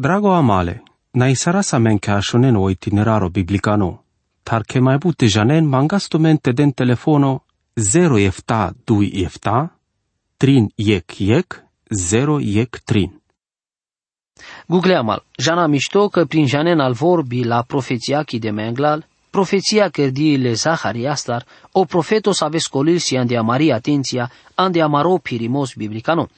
Drago amale, na isara sa men ke ashonen o itineraro biblicano, tar ke mai bute janen mangasto mente den telefono 0 efta 2 efta, trin yek yek, 0 yek trin. Google amal, jana mișto că prin janen al vorbi la profeția chi de menglal, profeția cărdiile Zahariastar, o profeto să aveți colil si ande amari atenția, ande amaro pirimos biblicano.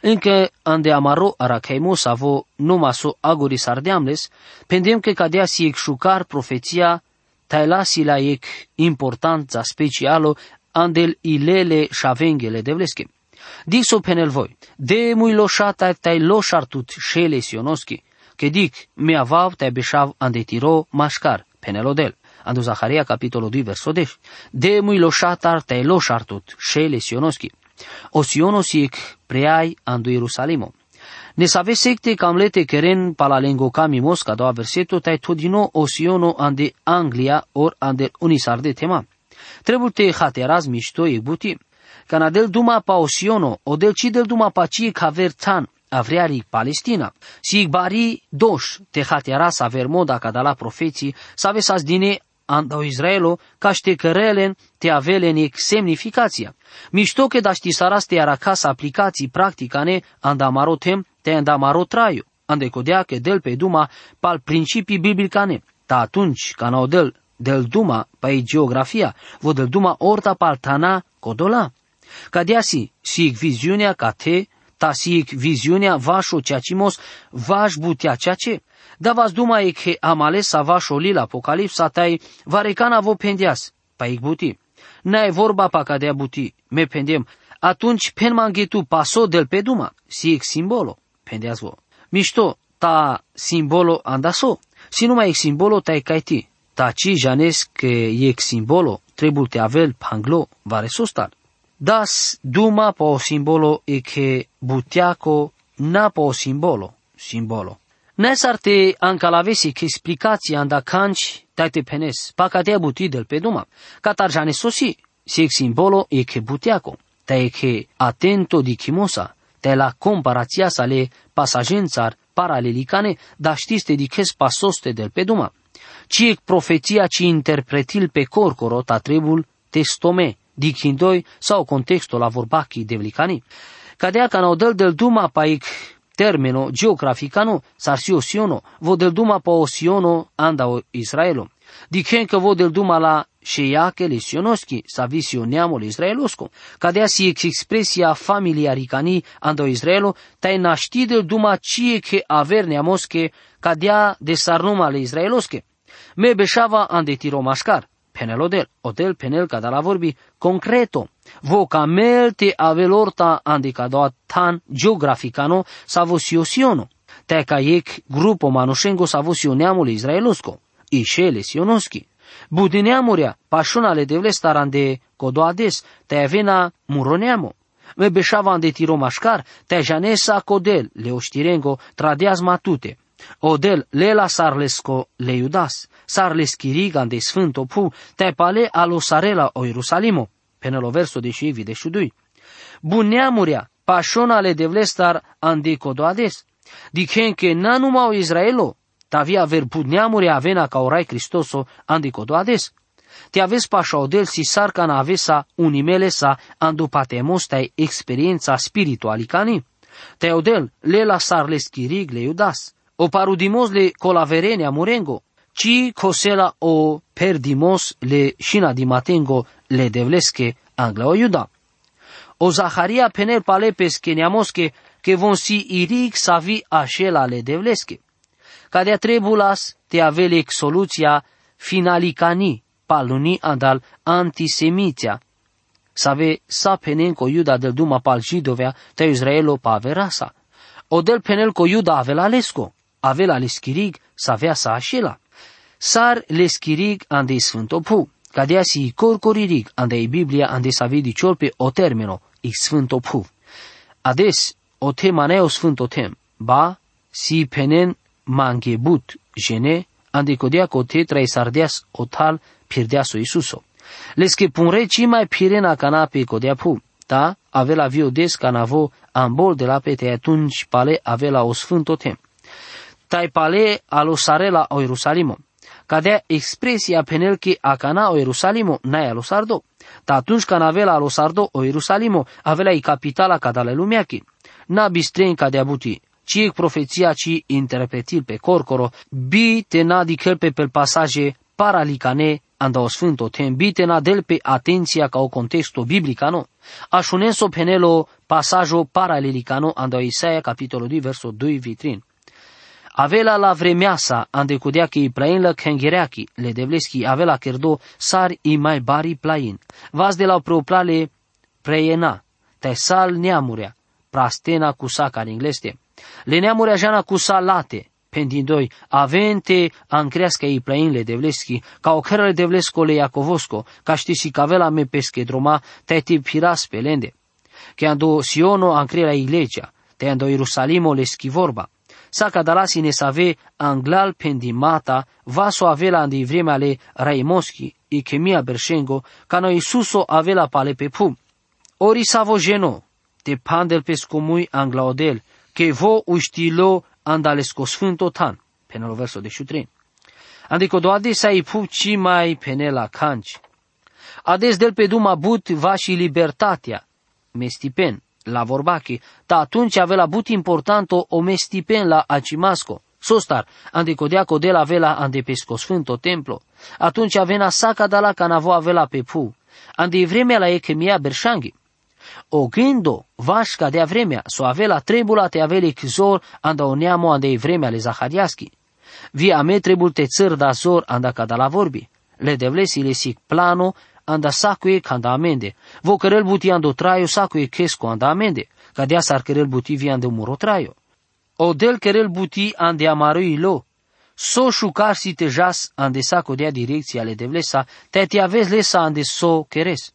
Încă ande amaro aracaimos avo numaso agori sardeamles, pendem că cadea si exucar profeția tailasi la ec importanța specialo andel ilele șavengele de vlesche. Dixo penel voi, de mui loșata tai loșartut șele sionoschi, că dic mi avav tai beșav andetiro mașcar, penelodel. Andu Zaharia capitolul 2 verso 10. De mui loșatar tai loșartut șele sionoschi. O sionosic preai andu Ierusalimo. Ne save secte camlete keren palalengo kami mosca doa verseto tai todino o siono ande Anglia or ande unisarde tema. Trebute hateraz mișto e buti. Canadel duma pa osiono, o del ci del duma pa ci cavertan, avreari Palestina. Si bari doș te hateara sa vermoda cadala profeții, sa vesas dine anda Israelo, ca ște cărelen te avelenic semnificația. Mișto că da ști saras te aracasa aplicații practicane anda marotem te anda marotraiu, ande codea că del pe duma pal principii biblicane. Ta atunci, ca n del del duma pe geografia, vo del duma orta paltana codola. Ca deasi, sic viziunea ca te, ta sic viziunea vașo ceacimos, vaș butea ceace. Da vas duma e că am ales să vașo lil apocalipsa tai, varecana vo pendeas, pa ic buti. N-ai vorba pa ca dea buti, me pendem, atunci pen manghetu paso del pe duma, sic simbolo, pendeas vo. Mișto, ta simbolo andaso, si numai e simbolo tai caiti, taci janes că e simbolo, trebuie te avel panglo, vare sustar. Das duma po simbolo e che butiaco na po simbolo, simbolo. Nesarte ancalavesi che explicația anda canci taite penes, pacatea buti del pe duma. Catar jane sosi, si ex simbolo e che butiaco, ta e che atento di chimosa, te la comparația sale pasagențar paralelicane, da știste di ches pasoste del pe duma ci profeția ci interpretil pe corcoro ta trebul testome, dichindoi sau contextul la vorbachi devlicani. Cadea ca naudel del duma paic termeno geograficano sarsio siono, vo del duma pa osiono anda o Israelo. Dicen că vo del duma la le sionoschi sa visio neamul israelosco. Cadea si ex expresia familiaricani anda o Israelo, tai naști del duma cie che aver neamosche cadea de sarnumale israelosche me beșava ande tiro mascar, penel odel, odel penel cada la vorbi concreto. Voca melte avelorta ande cada tan geograficano sa vosiosiono. Te ca ec grupo manușengo sa vosio neamul israelusco, ișele sionoschi. Budineamuria, pașunale de vlestar ande codoades, te avena muroneamo. Me beșava ande tiro mascar, te janesa codel, leoștirengo, tradeaz matute. Odel lela sarlesco le iudas, sarles kirigan de sfânto pu, te pale alo sarela o Ierusalimo, penelo verso de și vide șudui. Buneamuria, pașonale de vlestar andico doades, dicen que na numai Israelo, tavia ver buneamuria avena ca orai Cristoso andico doades. Te aveți pașa odel si sarca na avesa unimele sa andu patemos tai experiența spiritualicani. Te odel lela sarles kirig le iudas o parudimos le colaverenia murengo, ci cosela o perdimos le shina di matengo le devlesche angla o iuda. O Zaharia penel palepes que neamosche que von si irig savi așela le devlesche. Ca de trebulas te avele soluția finalicani paluni andal antisemiția. Save sa penen co iuda del duma pal jidovea te Israelo pa verasa. O del penel co iuda avela lesco avea leschirig să avea sa așela. Sar leschirig ande sfânto pu, cadea si corcoririg ande Biblia ande sa vedi ciolpe o termino, i sfânto pu. Ades o tema neo sfânto tem, ba si penen mangebut jene ande codea co te trai sardeas o tal pierdeaso Isuso. Les que punre ci mai pirena canape codea pu, ta avea vio des canavo ambol de la pete atunci pale avea o sfânto tem. Tai pale alosarela o Ierusalimo. Cadea expresia penel che acana o Ierusalimo nai alosardo. Ta atunci când avea alosardo o Ierusalimo, avea i capitala cadale lumeachi. Na bistren ca de abuti, ci profeția ci interpretil pe corcoro, bi te na di pe pel pasaje paralicane anda o sfânto, te îmbite na del pe atenția ca o contexto biblicano, așunenso penelo pasajo paralelicano anda o Isaia capitolul 2 verso 2 vitrin. Avela la vremea sa, ande cudea că i plain la kengereaki, le devleski avela kerdo sar i mai bari plain. Vas de la preoplale preiena, te sal neamurea, prastena cu sa în engleste. Le neamurea jana cu sa late, pendindoi, avente an crească i plain le devleski, ca o cără devlesko le Iacovosko, ca ști si cavela me pesche droma, te ti piras pelende. Che ando Siono an crea i legea, te ando Ierusalimo le vorba Saca dalasine save anglal pendimata, vaso avela andi vremea le Raimoschi, i chemia Berșengo, ca noi Isuso avela pale pe pu. Ori savo geno, te pandel pe scomui anglaodel, che vo uștilo andalesco sfânto tan, penelo verso de șutrin. Adică doade sa i pu ci mai penela canci. Ades del pe duma but va și libertatea, mestipen, la vorbachi, ta atunci avea la but importanto o mestipen la acimasco. Sostar, ande codiaco de la vela ande pesco sfânto templo. Atunci avena saca da la canavo avela pe pu. Ande vremea la echemia berșanghi. O gândo, vașca de vremea, so avela trebula te avele zor anda o neamo ande vremea le zahariaschi. Via me trebul te țăr da zor anda ca da la vorbi. Le devlesi le sic plano anda e kanda amende. Vo querer buti ando traio e kesko anda amende. Cadea sar querer buti vi ande muro traio. O del querer buti ande amarui lo. So șucar si te jas ande saco dea direcția ale devlesa, te te aveți lesa ande so queres.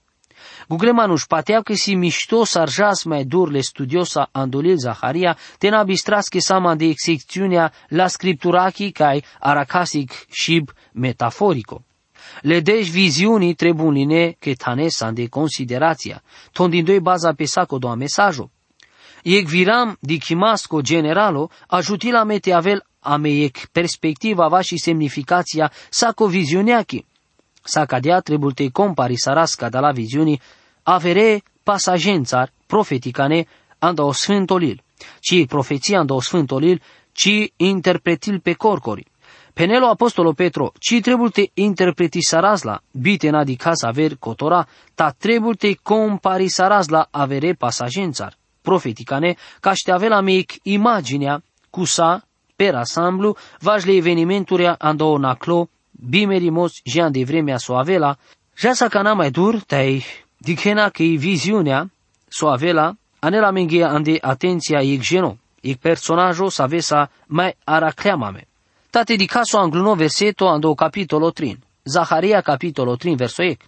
Guglemanuș patea că si mișto jas mai dur le studiosa andolil Zaharia, te n-a bistras că sama de execțiunea la scripturachi cai aracasic shib metaforico. Le deci viziunii trebuie che tanesa de considerația, doi baza pe saco do mesajo. Ec viram di chimasco generalo ajuti la mete avel ec perspectiva va și semnificația saco viziuneachi. Sa cadea trebuie te compari sarasca de la viziuni avere pasagențar profeticane anda o sfântolil, ci profeția anda o sfântolil, ci interpretil pe corcori. Penelo apostolo Petro, ci trebuie te interpreti sarazla, bite na di casa aver cotora, ta trebuie te compari sarazla avere pasagențar. Profeticane, ca te avea mic imaginea, cu sa, per asamblu, vașle evenimenturea ando naclo, bimerimos, jean de vremea so avela, sa cana mai dur, tai, dicena că e viziunea, so avela, anela menghia ande atenția ig geno, ig personajo sa vesa mai aracleamame. Tate di caso angluno verseto ando capitolo 3. Zaharia capitolo 3 verso ec.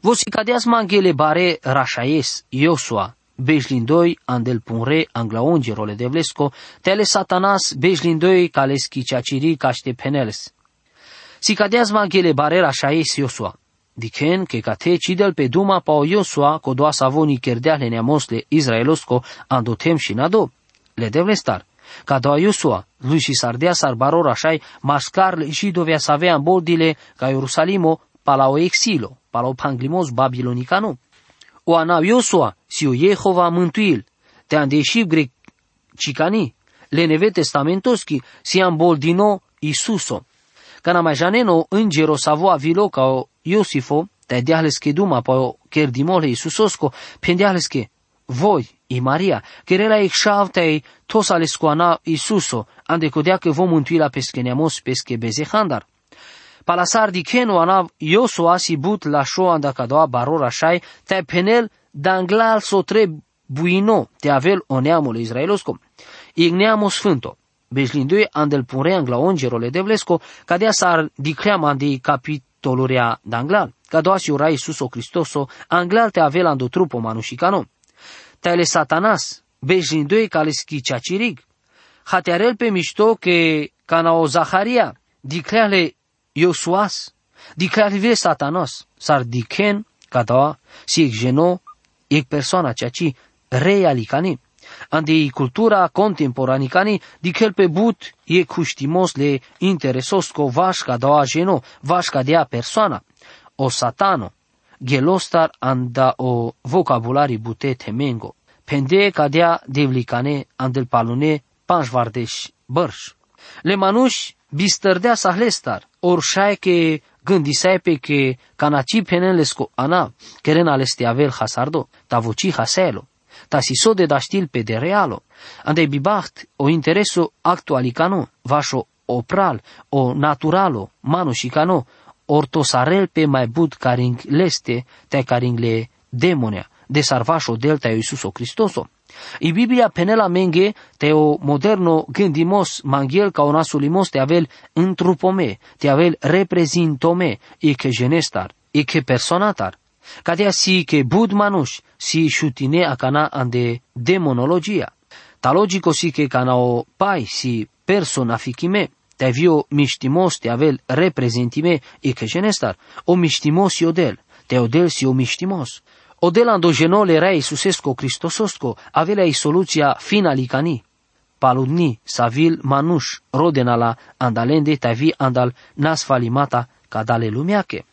Vosi cadeas mangele bare rashaes, Iosua, bejlindoi andel punre anglaongero le devlesco, tele satanas bejlindoi kaleski chachiri caște peneles. Si cadeas mangele bare rashaes Iosua. Diken che cate cidel pe duma pa o Iosua codoa savoni kerdeale neamosle Israelosco ando tem și nado. Le devlestar. Ca doa Iosua, lui și sardea sarbaror așai, mascarle și dovea să avea în boldile ca Ierusalimo pala o exilo, pala o panglimos babilonicano. O ana Iosua, si o Jehova mântuil, te andeși grec cicani, le neve testamentoschi, si boldino Isuso. Cana mai janeno îngero savo avilo ca o Iosifo, te diahles che duma pa o kerdimole Isusosco, pendiahles che voi, i Maria, querela exhavtei tos alescoana Isuso, ande codea că vom mântui la pesche neamos pesche bezehandar. Palasar di keno anav yoso asi but la show anda cadoa barora shai, te penel danglal so tre buino te avel o neamul israelosco. Igneamo sfânto. Bejlindui andel punre angla ongerole devlesco, cadea sar di cream andi capitolurea danglal. Cadoa si ora Isuso Cristoso, anglal te avel ando trupo manușicano tale Satanas, bejlindoi cale schichachirig. Hatearel pe mișto că cana o Zaharia, dicleale Iosuas, dicleale ve Satanas, sar diken, cadawa, si ec geno, ec persoana ceaci realicani. Ande cultura contemporanicani di quel pe but e cuștimos le interesos co vașca doa geno, vașca dea persoana, o satano, gelostar anda o vocabulari bute temengo, pende cadea devlicane andel palune panșvardeș bărș. Le manuși bistărdea sahlestar, orșai că gândisai pe că canaci penelesco ana, keren aleste avel hasardo, tavuci haselo, ta si so de daștil pe de realo, ande bibacht o intereso actualicano, vașo opral, o naturalo, manu și cano, ortosarel pe mai bud caring leste, te caring le demonea, de sarvașo delta Iisuso Cristoso. I Biblia penela menge te o moderno gândimos mangiel ca un asulimos te avel întrupome, te avel reprezintome, e che genestar, e che personatar. Cadea si che bud manuș, si șutine acana ande demonologia. Ta logico si che cana o pai si persona ficime, te avio miștimos te avel reprezentime, e che genestar, o miștimos iodel, te odel si o miștimos. Odelando genole rei susesco Cristososco avelea soluția finalicani. Paludni, savil, manuș, rodenala, andalende, tavi, andal, nasfalimata, cadale lumeache.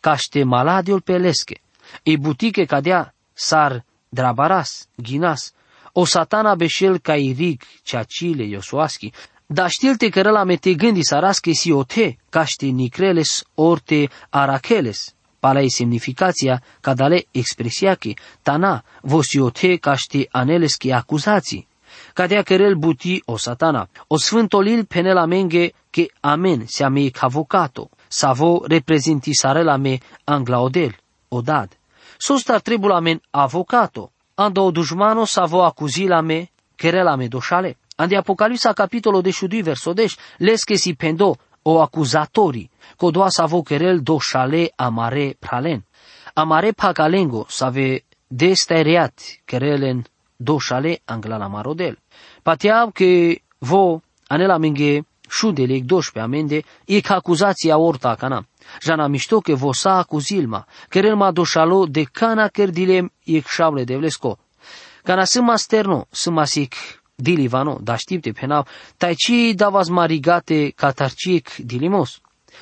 Caște maladiul pelesche. E butiche cadea, sar, drabaras, ginas, o satana beșel ca irig, ceacile, iosuaschi, da știlte că răla mete gândi sarasche si ote, caște nicreles, orte, aracheles, palai semnificația ca dale expresia che tana vosiote caște aneles che acuzații. Cadea querel buti o satana. O sfântolil penela menge che amen se ame cavocato. Savo reprezenti sarela me anglaodel, odad. Sostar trebula men avocato. Ando o dușmano savo acuzila me querela me doșale. Ande Apocalipsa capitolo de 12 verso 10, les che si pendo o acuzatori, doa savo querel do shale amare pralen. Amare pagalengo save destereat querelen do shale la marodel. Patiab que vo anela menge șudelec 12 amende e ca acuzația orta cana. Jana mișto că vo sa acuzilma, querel ma doșalo de cana cerdilem e șable de vlesco. Cana sâma sterno, sâma sic dilivano, da știpte penau, tai ci davas marigate catarcic dilimos.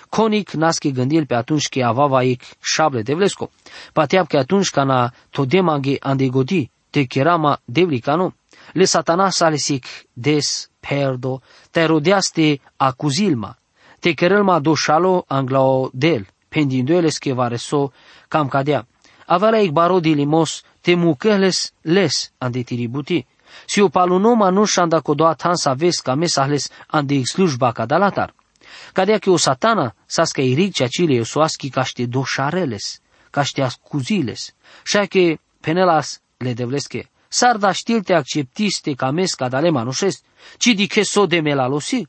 Conic nasce gândil pe atunci că avava ec șable de vlesco. Pateap că atunci ca na todemanghe andegodi, te kerama devlicano, le satana salesic des perdo, te rodeaste acuzilma, te kerelma doșalo anglao del, pendindoeles che vareso cam cadea. Avea ec baro dilimos, te mucăles les andetiributi, si o palunoma nu shanda kodoa tan sa ves ka mesahles ande slujba ka dalatar. Cadea că o satana sa ska irig ceacile o soaski caște doșareles, caște ascuziles, și că penelas le devleske. Sar da știlte acceptiste ca mes ca dale manușest, ci di che so de melalosi.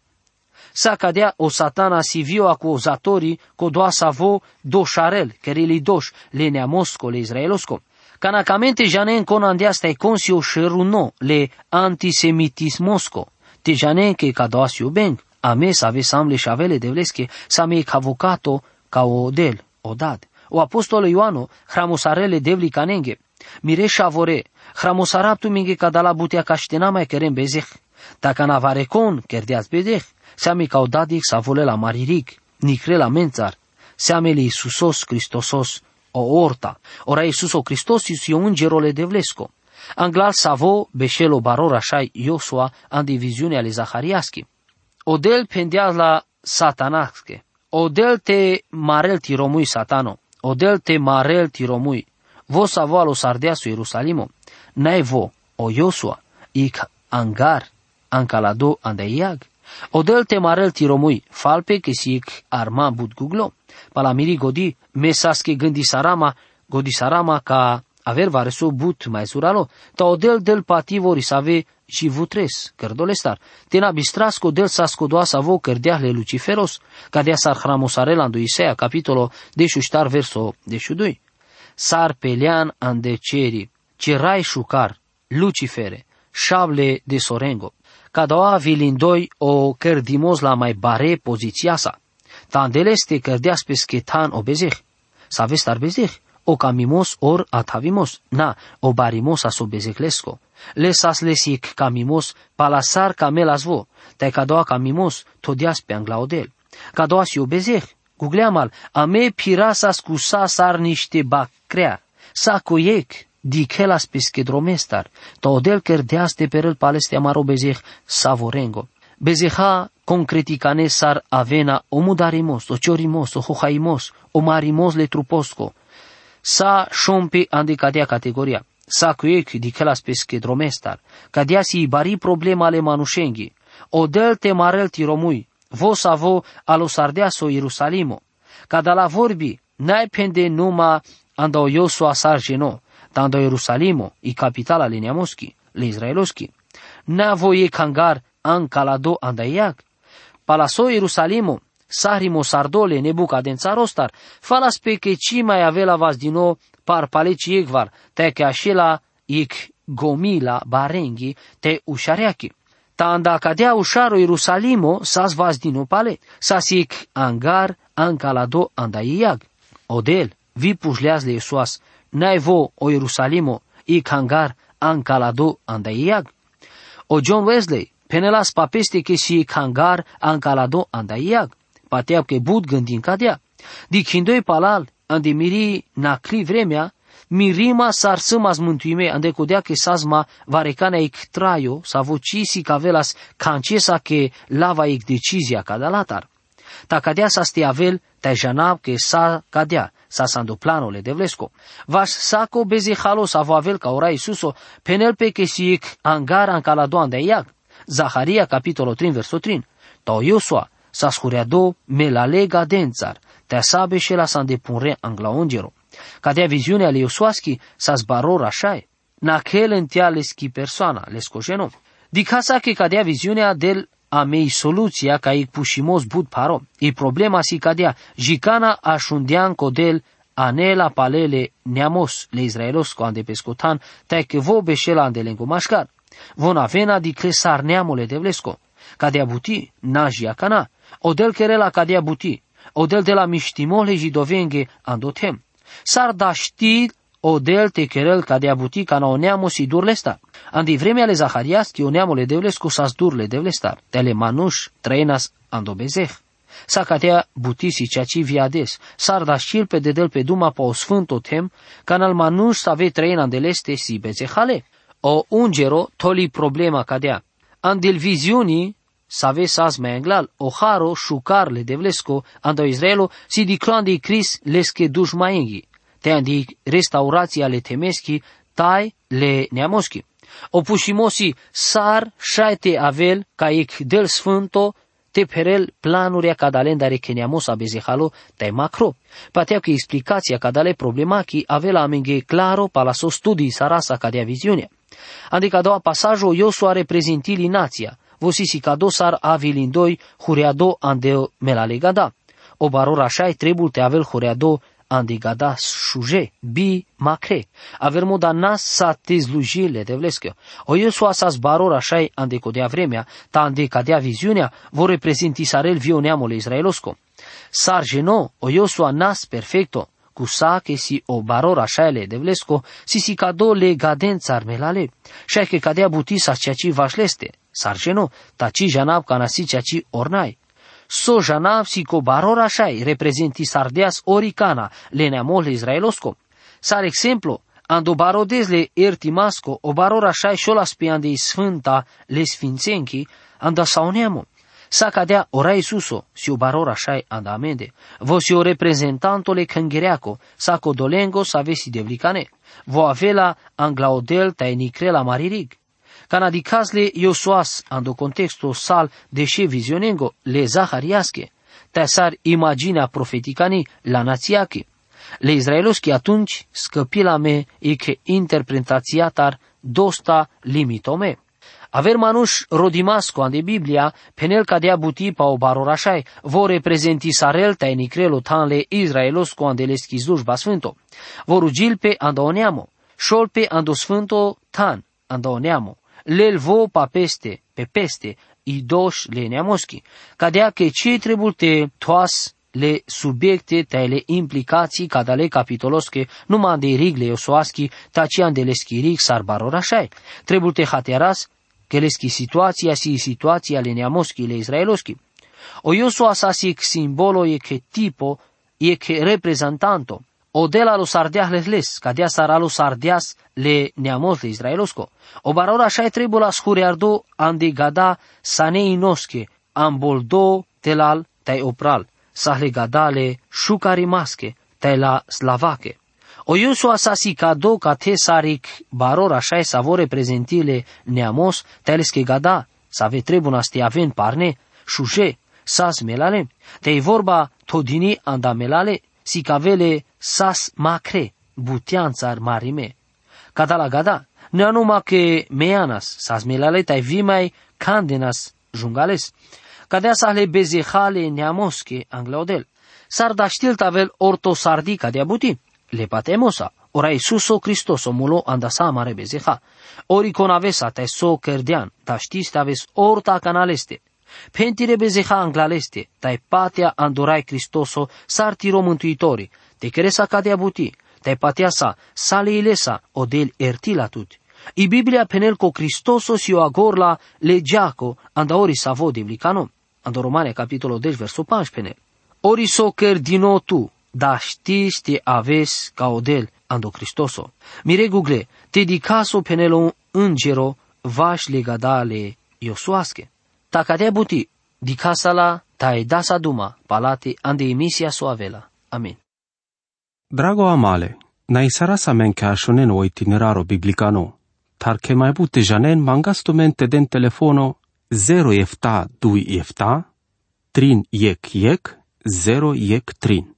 Sa cadea o satana si vio acuzatorii co doa savo doșarel, li doș, le neamosco, le israelosco. Canacamente janen conandea stai consio sheruno le antisemitismosco. Te janen che cadoasio beng. A me să ave samle și șavele de vlesche, să me cavocato ca o del, o dad. O apostolo Ioano, hramosarele devli canenge. Mireș shavore, hramosaraptu minge cadala butea caștena mai kerem bezeh. Dacă navare con, kerdeați bedeh, seame ca o dadic să vole la mariric, nicre la mențar, seame li Iisusos Cristosos, o orta. Ora Iisus o Hristos e un gerole de vlesco. Anglal savo beșelo barora șai Iosua în diviziunea ale Zahariaschi. Odel pendea la satanasche. Odel te marel ti romui satano. Odel te marel ti romui. Vo savo alo sardeasu Ierusalimo. Nai vo, o Iosua, ic angar, ancalado andeiag. Odel te marel ti romui, falpe che sic arma bud guglo. Palamiri godi, mesaske gândi sarama, godi sarama ca aver vareso but mai suralo, ta odel del pativori save și vutres, cărdolestar. Tena bistrasco del sascodoa savo cărdeahle Luciferos, cadea sar hramosarelando Isea, capitolo deșuștar verso deșudui. Sar pelean andeceri, cerai șucar, Lucifere, șable de sorengo. Cadoa vilindoi o cărdimos la mai bare poziția sa. Tandeleste cărdeas pe schetan o bezeh. Sa vestar bezeh, o camimos or atavimos, na, o barimos aso bezeclesco. Lesas lesic camimos, palasar camelas vo, te cadoa camimos, todias pe anglaodel. Cadoas o bezec, gugleamal, ame pirasas cu sa sar niște bacrea, sa coiec, dikelas peskedromestar, to odel kerdeas de perel paleste amaro bezec savorengo. Bezeha concreticane sar avena omudarimos, ociorimos, ohohaimos, omarimos le truposco. Sa șompe ande cadea categoria. Sa cuec dikelas peskedromestar, cadea si bari problema ale manușenghi. Odel te marel tiromui, vos avo alosardeaso Ierusalimo. Cada la vorbi, n-ai pende numa anda Iosua sargeno, dando Ierusalimo, i capitala le neamoschi, le israeloschi. N-a voie cangar ancalado andaiac. Palaso Ierusalimo, sarimo sardole nebucadența rostar, falas pe che ci mai avela vas din nou par paleci egvar, te che așela ic gomila barenghi te ușareachi. Ta anda cadea ușaro Ierusalimo sas vas din nou pale, sas ic angar ancalado andaiac. Odel, vi pușleaz le Iesuas, n-ai vo o Ierusalimo, ic hangar ancalado andaiac. O John Wesley, penelas papeste que si hangar ancalado andaiac pateap ke bud gândin cadea. Dicindoi palal, ande miri nacli vremea, mirima sar sâmas mântuime, ande codea ke sazma varecana ic traio, sa vocisi cavelas cancesa ke lava ic decizia cadalatar. Ta cadea sa ste avel, ta janab ke sa cadea, sa sando planole de vlesco. Vas saco beze halo sa vo avel ca ora Isuso, penel pe ke si ic angara în caladoan de iag. Zaharia capitolul 3 versul 3. Tau Iosua, sa scureado me la lega denzar, te sabe și la san depunre angla ongero. Cadea viziunea le Iosuaschi sa sbaror așa Naquel întia leschi persoana, lescogeno. Di casa che cadea viziunea del a mei soluția ca ic pușimos bud paro. E problema si cadea, jicana așundean codel anela palele neamos le israelos cu ande pescotan, te che vo beșela ande lengo mașcar. Von avena di cresar neamole de vlesco. Cadea buti, najia cana, odel kerela cadea buti, odel de la miștimole jidovenghe andotem. S-ar da ști odel te kerel cadea buti ca na o neamo si durlesta. Andi vremea le Zaharias o neamole devlescu sas durle devlestar, tele manuș trenas andobezeh. Sa cadea buti si ceaci viades, s-ar da șil pe dedel pe duma pa o sfânto tem, ca al manuș să ave treina andeleste si bezehale. O ungero toli problema cadea. Andil viziunii save sas menglal, oharo shukarle devlesko, ando Israelo si di cris leske dușmaengi, te andi restaurația le temeschi, tai le neamoschi. Opușimosi sar șaite avel ca ic del sfânto te perel planuria cadalendare che neamos a bezehalo tai macro. Patea că explicația cadale problemachi avela amenghe claro pa la so studii sarasa cadea viziunea. Adică a doua pasajul Iosua reprezentili nația, vosisi cadosar avilindoi hureado andeo melalegada. O baror așa trebuie te avel hureado andigada șuje, bi macre. Aver moda nas sa te zlujile de vlescă. O Iosua sas baror așa andecodea vremea, ta andecadea viziunea, vor reprezenti sarel vio neamole israelosco. Sargeno, o Iosua nas perfecto, cu sa che si o baror așa ele de vlesco, si si cado le gadența armelale, și că cadea butisa ceea ce vașleste, sargeno, taci janab canasi ceea ce ornai. So janab si co baror așa reprezenti sardeas oricana, le neamol israelosco. Sar exemplu, ando barodezle ertimasco, o baror așa și ola spiandei sfânta le sfințenchi, anda sauneamo. Sa cadea ora Isuso, si o baror așa andamende, vosi o reprezentantole canghereaco, sa codolengo sa vesi devlicane, vo avela anglaodel ta enicrela maririg. Canadicasle Iosuas, ando contexto sal deșe vizionengo, le zahariasche, ta sar imaginea profeticani la națiache. Le israeloschi atunci scăpila me e che interpretațiatar dosta limitome. Aver manuș rodimasco ande Biblia, penel cadea buti pa o barorașai, vor reprezenti sarel ta enicrelo tanle Israelosco ande le schizdușba sfânto. Vor ugil pe andoneamo, șol pe ando sfânto tan andoneamo, lel vo pa peste, pe peste, i doș le neamoschi, cadea că ce trebuie te toas le subjekte te le implikacji kadale kapitoloske numai de rigle josoaski tacian de leskirik sar barorașai. Trebuie te hateras că leski situația si situația le neamoski le izraeloski. O Iosua sasik simbolo e che tipo e che reprezentanto. O de la los ardeas les les, ca de sar los ardeas le neamos le izraelosco. O barora așa trebuie la schuriardo ande gada sane inoske, amboldo telal tai opral sahle gadale maske, tai la slavake. O Iusu asasi kado ka te sarik baror așa savore prezentile neamos teleske gada, save trebuna ste aven parne, șuje, sas melale, te vorba todini anda melale, si cavele sas macre, butianțar marime. Cada la gada, ne anuma que meanas, sas melale tai vimai candenas jungales, Cadea sahle bezehale neamoske anglaudel. Sarda știl tavel orto sardi cadea buti. Le patemosa. Ora Iisuso Cristoso mulo andasa mare bezeha. Ori conavesa te so kerdean, ta știs taves orta canaleste. Pentire bezeha anglaleste, tai patea andorai Cristoso sartiro mântuitori, te cresa cadea buti, tai patea sa sale ilesa odel ertila tuti. I Biblia penel co Cristoso si o agorla legiaco andaori savo de blicano. Ando Romane, capitolul 10, versul 14. Ori soker dino tu, da știți te aves ca odel ando Cristoso. Mire Google, te dicaso penelo îngero vaș legadale iosuasche. Ta cadea buti, dicasala tai dasa duma, palate ande emisia soavela. Amin. Drago amale, na isarasa men ca shonen o itineraro biblicano, tar che mai bute janen mangastumente den telefono 0 efta 2 efta, trin jek jek, 0 jek trin.